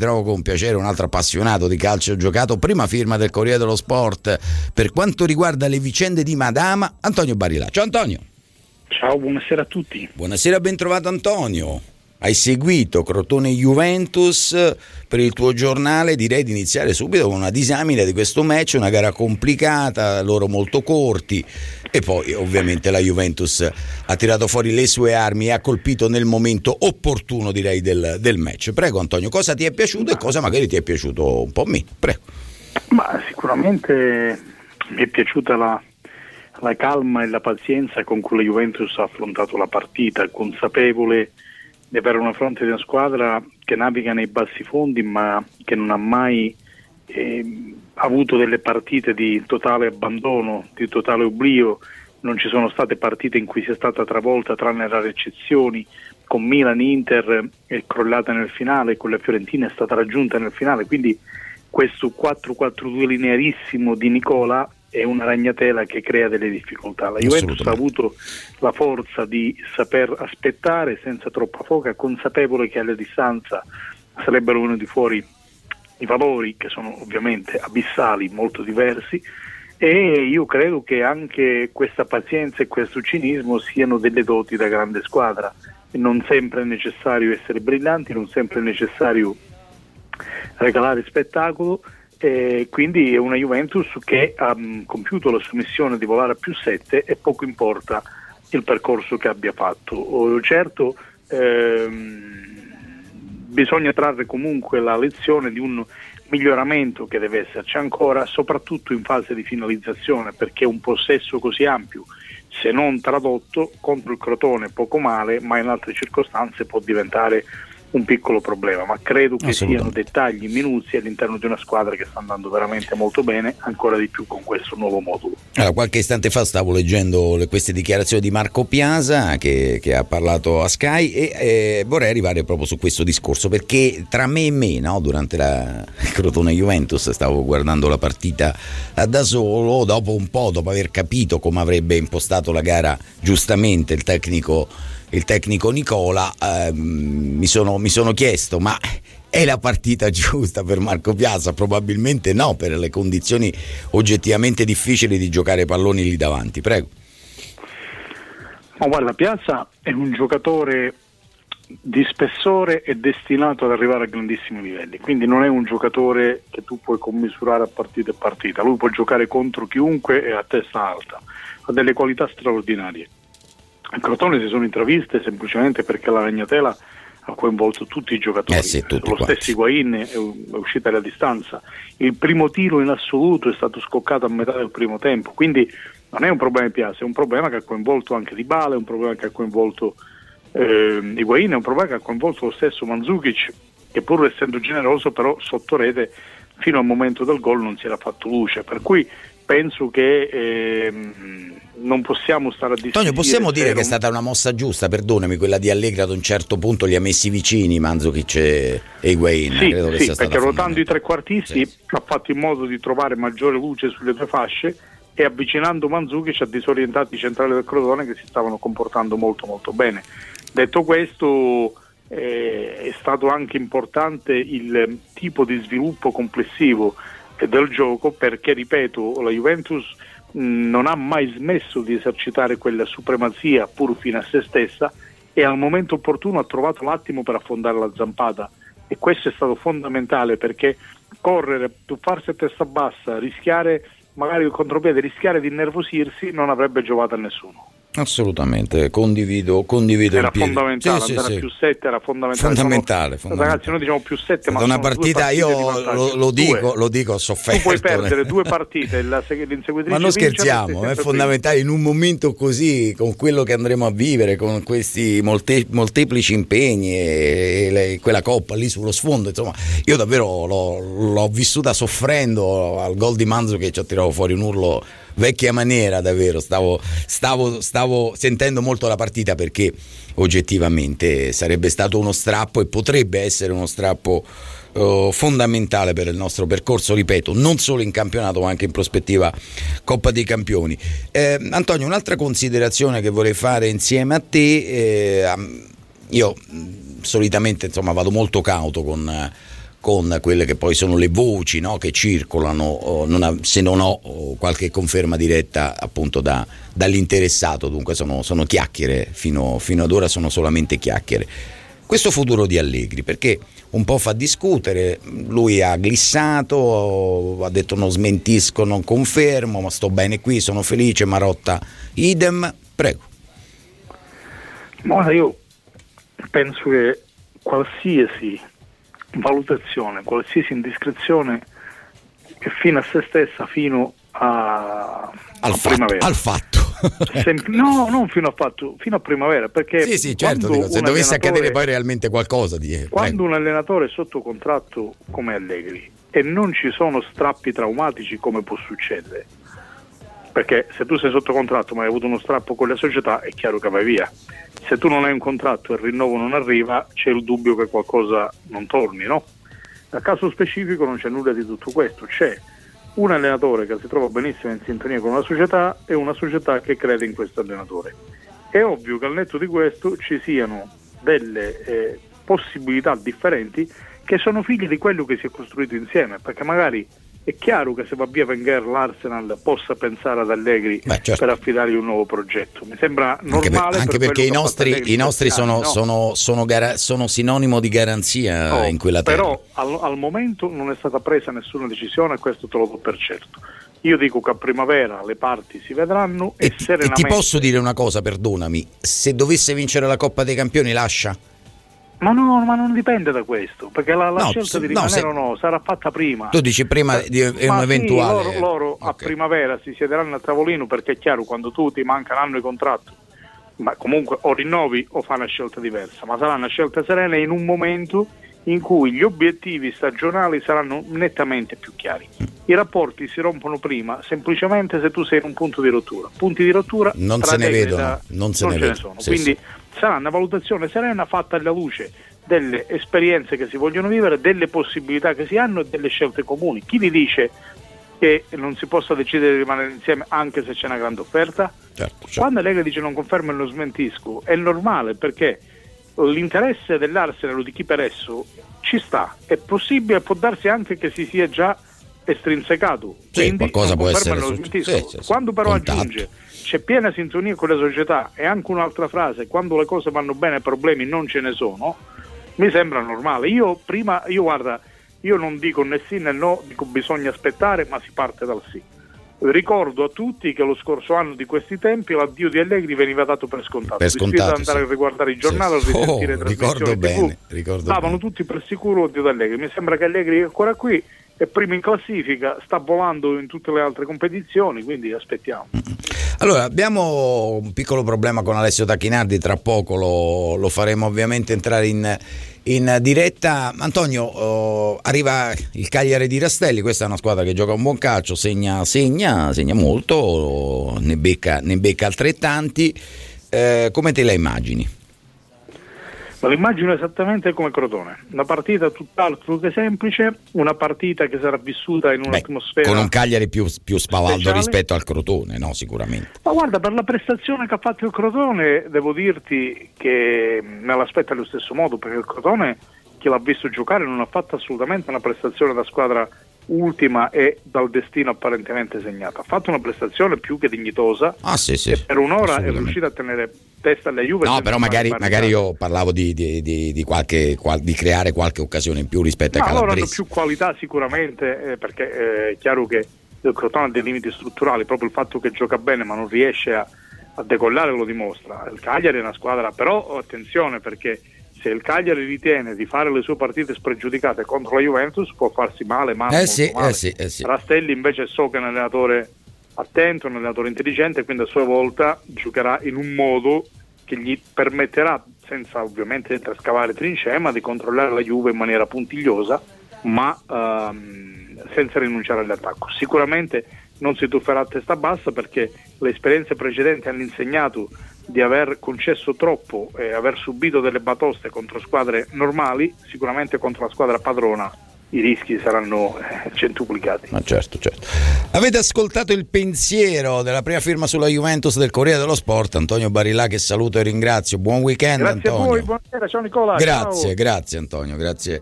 Trovo con piacere un altro appassionato di calcio giocato, prima firma del Corriere dello Sport per quanto riguarda le vicende di Madama, Antonio Barilà. Ciao Antonio. Ciao, buonasera a tutti. Buonasera, ben trovato Antonio. Hai seguito Crotone Juventus per il tuo giornale, direi di iniziare subito con una disamina di questo match, una gara complicata, loro molto corti, e poi ovviamente la Juventus ha tirato fuori le sue armi e ha colpito nel momento opportuno direi del, del match. Prego Antonio, cosa ti è piaciuto e cosa magari ti è piaciuto un po' meno? Prego. Ma sicuramente mi è piaciuta la, la calma e la pazienza con cui la Juventus ha affrontato la partita, consapevole avere una fronte di una squadra che naviga nei bassi fondi ma che non ha mai eh, avuto delle partite di totale abbandono, di totale oblio, non ci sono state partite in cui sia stata travolta tranne rare eccezioni, con Milan, Inter è crollata nel finale, con la Fiorentina è stata raggiunta nel finale, quindi questo 4-4-2 linearissimo di Nicola è una ragnatela che crea delle difficoltà. La Juventus ha avuto la forza di saper aspettare senza troppa foca, consapevole che alla distanza sarebbero venuti fuori i valori che sono ovviamente abissali, molto diversi e io credo che anche questa pazienza e questo cinismo siano delle doti da grande squadra. Non sempre è necessario essere brillanti, non sempre è necessario regalare spettacolo. E quindi è una Juventus che ha mm, compiuto la sua missione di volare a più 7 e poco importa il percorso che abbia fatto. Certo, ehm, bisogna trarre comunque la lezione di un miglioramento che deve esserci ancora, soprattutto in fase di finalizzazione, perché un possesso così ampio, se non tradotto, contro il Crotone poco male, ma in altre circostanze può diventare un piccolo problema, ma credo che siano dettagli minuzi all'interno di una squadra che sta andando veramente molto bene, ancora di più con questo nuovo modulo. Allora, qualche istante fa stavo leggendo le, queste dichiarazioni di Marco Piasa che, che, ha parlato a Sky e eh, vorrei arrivare proprio su questo discorso perché tra me e me, no, durante la Crotone Juventus, stavo guardando la partita da solo, dopo un po', dopo aver capito come avrebbe impostato la gara giustamente il tecnico il tecnico Nicola, ehm, mi, sono, mi sono chiesto, ma è la partita giusta per Marco Piazza? Probabilmente no, per le condizioni oggettivamente difficili di giocare palloni lì davanti. Prego. Ma guarda, Piazza è un giocatore di spessore e destinato ad arrivare a grandissimi livelli, quindi non è un giocatore che tu puoi commisurare a partita e partita, lui può giocare contro chiunque e a testa alta, ha delle qualità straordinarie a Crotone si sono intraviste semplicemente perché la Ragnatela ha coinvolto tutti i giocatori. Eh sì, tutti Lo quanti. stesso Higuain è, è uscita alla distanza. Il primo tiro in assoluto è stato scoccato a metà del primo tempo, quindi non è un problema di Piazza, è un problema che ha coinvolto anche Di Bale, è un problema che ha coinvolto eh, Higuain, è un problema che ha coinvolto lo stesso Mandzukic, che pur essendo generoso però sotto rete fino al momento del gol non si era fatto luce, per cui penso che ehm, non possiamo stare a discutere. Antonio, possiamo dire che è stata una mossa giusta, perdonami, quella di Allegri ad un certo punto li ha messi vicini Manzukic e Higuain. Sì, Credo che sì perché rotando i trequartisti Sì. ha fatto in modo di trovare maggiore luce sulle due fasce e avvicinando Mandzukic ha disorientato i centrali del Crotone che si stavano comportando molto molto bene. Detto questo eh, è stato anche importante il tipo di sviluppo complessivo del gioco perché, ripeto, la Juventus non ha mai smesso di esercitare quella supremazia pur fino a se stessa e al momento opportuno ha trovato l'attimo per affondare la zampata e questo è stato fondamentale perché correre, tuffarsi a testa bassa, rischiare magari il contropiede, rischiare di innervosirsi non avrebbe giovato a nessuno. Assolutamente, condivido, condivido Era fondamentale, Sì, sì, andare sì. più 7 era fondamentale. Fondamentale, Sono- fondamentale. Ragazzi, noi diciamo più 7, È ma una partita, io lo, lo dico, lo dico, ho sofferto. Tu puoi perdere due partite, la seg- l'inseguitrice Ma non scherziamo, è fondamentale in un momento così, con quello che andremo a vivere, con questi molte- molteplici impegni e, e le- quella coppa lì sullo sfondo, insomma, io davvero l'ho, l'ho vissuta soffrendo al gol di Manzo che ci ha tirato fuori un urlo vecchia maniera, davvero, stavo, stavo, stavo sentendo molto la partita perché oggettivamente sarebbe stato uno strappo e potrebbe essere uno strappo eh, fondamentale per il nostro percorso, ripeto, non solo in campionato ma anche in prospettiva Coppa dei Campioni. Eh, Antonio, un'altra considerazione che vorrei fare insieme a te, eh, io mh, solitamente insomma vado molto cauto con, con quelle che poi sono le voci no, che circolano, non ha, se non ho qualche conferma diretta appunto da, dall'interessato, dunque sono, sono chiacchiere, fino, fino ad ora sono solamente chiacchiere. Questo futuro di Allegri, perché un po' fa discutere, lui ha glissato, ha detto non smentisco, non confermo, ma sto bene qui, sono felice, Marotta idem, prego. Ma io penso che qualsiasi valutazione, qualsiasi indiscrezione è fine a se stessa fino a, al, a fatto, primavera. al fatto. Sem- no, non fino a fatto, fino a primavera, perché sì, sì, certo, dico, se dovesse accadere poi realmente qualcosa di eh, Quando prego. un allenatore è sotto contratto come Allegri e non ci sono strappi traumatici come può succedere, perché se tu sei sotto contratto ma hai avuto uno strappo con la società è chiaro che vai via. Se tu non hai un contratto e il rinnovo non arriva, c'è il dubbio che qualcosa non torni, no? Nel caso specifico non c'è nulla di tutto questo, c'è un allenatore che si trova benissimo in sintonia con una società e una società che crede in questo allenatore. È ovvio che al netto di questo ci siano delle eh, possibilità differenti che sono figlie di quello che si è costruito insieme, perché magari è chiaro che se va via Wenger l'Arsenal possa pensare ad Allegri Beh, certo. per affidargli un nuovo progetto. Mi sembra normale. Anche, per, anche per perché i nostri, i nostri sono, no? sono, sono, gara, sono, sinonimo di garanzia oh, in quella terra. Però al, al, momento non è stata presa nessuna decisione e questo te lo do per certo. Io dico che a primavera le parti si vedranno e, e serenamente... E ti posso dire una cosa, perdonami, se dovesse vincere la Coppa dei Campioni lascia? Ma, no, ma non dipende da questo, perché la, la no, scelta di rimanere no, se... o no sarà fatta prima. Tu dici prima di un eventuale. Sì, loro, loro okay. a primavera si siederanno al tavolino perché è chiaro quando tu ti manca l'anno di contratto, ma comunque o rinnovi o fai una scelta diversa, ma sarà una scelta serena in un momento in cui gli obiettivi stagionali saranno nettamente più chiari. I rapporti si rompono prima semplicemente se tu sei in un punto di rottura. Punti di rottura non se ne vedono, da, non se non ne, ce vedono. ne sono. Sì, Quindi sì sarà una valutazione serena fatta alla luce delle esperienze che si vogliono vivere, delle possibilità che si hanno e delle scelte comuni. Chi vi dice che non si possa decidere di rimanere insieme anche se c'è una grande offerta? Certo, certo. Quando Lega dice non confermo e non smentisco, è normale perché l'interesse dell'Arsenal o di chi per esso ci sta, è possibile, può darsi anche che si sia già estrinsecato. Sì, Quindi qualcosa può essere su... sì, sì, Quando però contatto. aggiunge c'è piena sintonia con le società e anche un'altra frase, quando le cose vanno bene problemi non ce ne sono, mi sembra normale. Io prima, io guarda, io non dico né sì né no, dico bisogna aspettare, ma si parte dal sì. Ricordo a tutti che lo scorso anno di questi tempi l'addio di Allegri veniva dato per scontato. Per scontato andare sì. a riguardare il giornale sì. risentire oh, ricordo bene, ricordo davano bene. tutti per sicuro l'addio di Allegri. Mi sembra che Allegri è ancora qui è primo in classifica, sta volando in tutte le altre competizioni, quindi aspettiamo. Allora, abbiamo un piccolo problema con Alessio Tacchinardi, tra poco lo, lo faremo ovviamente entrare in, in diretta. Antonio, oh, arriva il Cagliari di Rastelli, questa è una squadra che gioca un buon calcio, segna, segna, segna molto, ne becca, ne becca altrettanti. Eh, come te la immagini? Ma l'immagino esattamente come Crotone, una partita tutt'altro che semplice, una partita che sarà vissuta in un'atmosfera... Beh, con un Cagliari più, più spavaldo speciale. rispetto al Crotone, no? Sicuramente. Ma guarda, per la prestazione che ha fatto il Crotone, devo dirti che me l'aspetta allo stesso modo, perché il Crotone, chi l'ha visto giocare, non ha fatto assolutamente una prestazione da squadra ultima e dal destino apparentemente segnata. Ha fatto una prestazione più che dignitosa ah, sì, sì, per un'ora è riuscita a tenere testa alle Juve. No, però magari, magari, io parlavo di, di, di, di qualche, qual, di, creare qualche occasione in più rispetto Ma a Calabresi. Hanno più qualità sicuramente eh, perché eh, è chiaro che il Crotone ha dei limiti strutturali, proprio il fatto che gioca bene ma non riesce a, a decollare lo dimostra. Il Cagliari è una squadra, però attenzione perché se il Cagliari ritiene di fare le sue partite spregiudicate contro la Juventus può farsi male, ma eh sì, male. Eh sì, eh sì. Rastelli invece so che è un allenatore attento, un allenatore intelligente, quindi a sua volta giocherà in un modo che gli permetterà, senza ovviamente scavare trincee, ma di controllare la Juve in maniera puntigliosa, ma ehm, senza rinunciare all'attacco. Sicuramente non si tufferà a testa bassa perché le esperienze precedenti hanno insegnato di aver concesso troppo e aver subito delle batoste contro squadre normali, sicuramente contro la squadra padrona i rischi saranno eh, centuplicati. Ma certo, certo. Avete ascoltato il pensiero della prima firma sulla Juventus del Corriere dello Sport, Antonio Barilà che saluto e ringrazio. Buon weekend grazie Antonio. Grazie a voi, buonasera, ciao Nicola. Grazie, ciao. grazie Antonio, grazie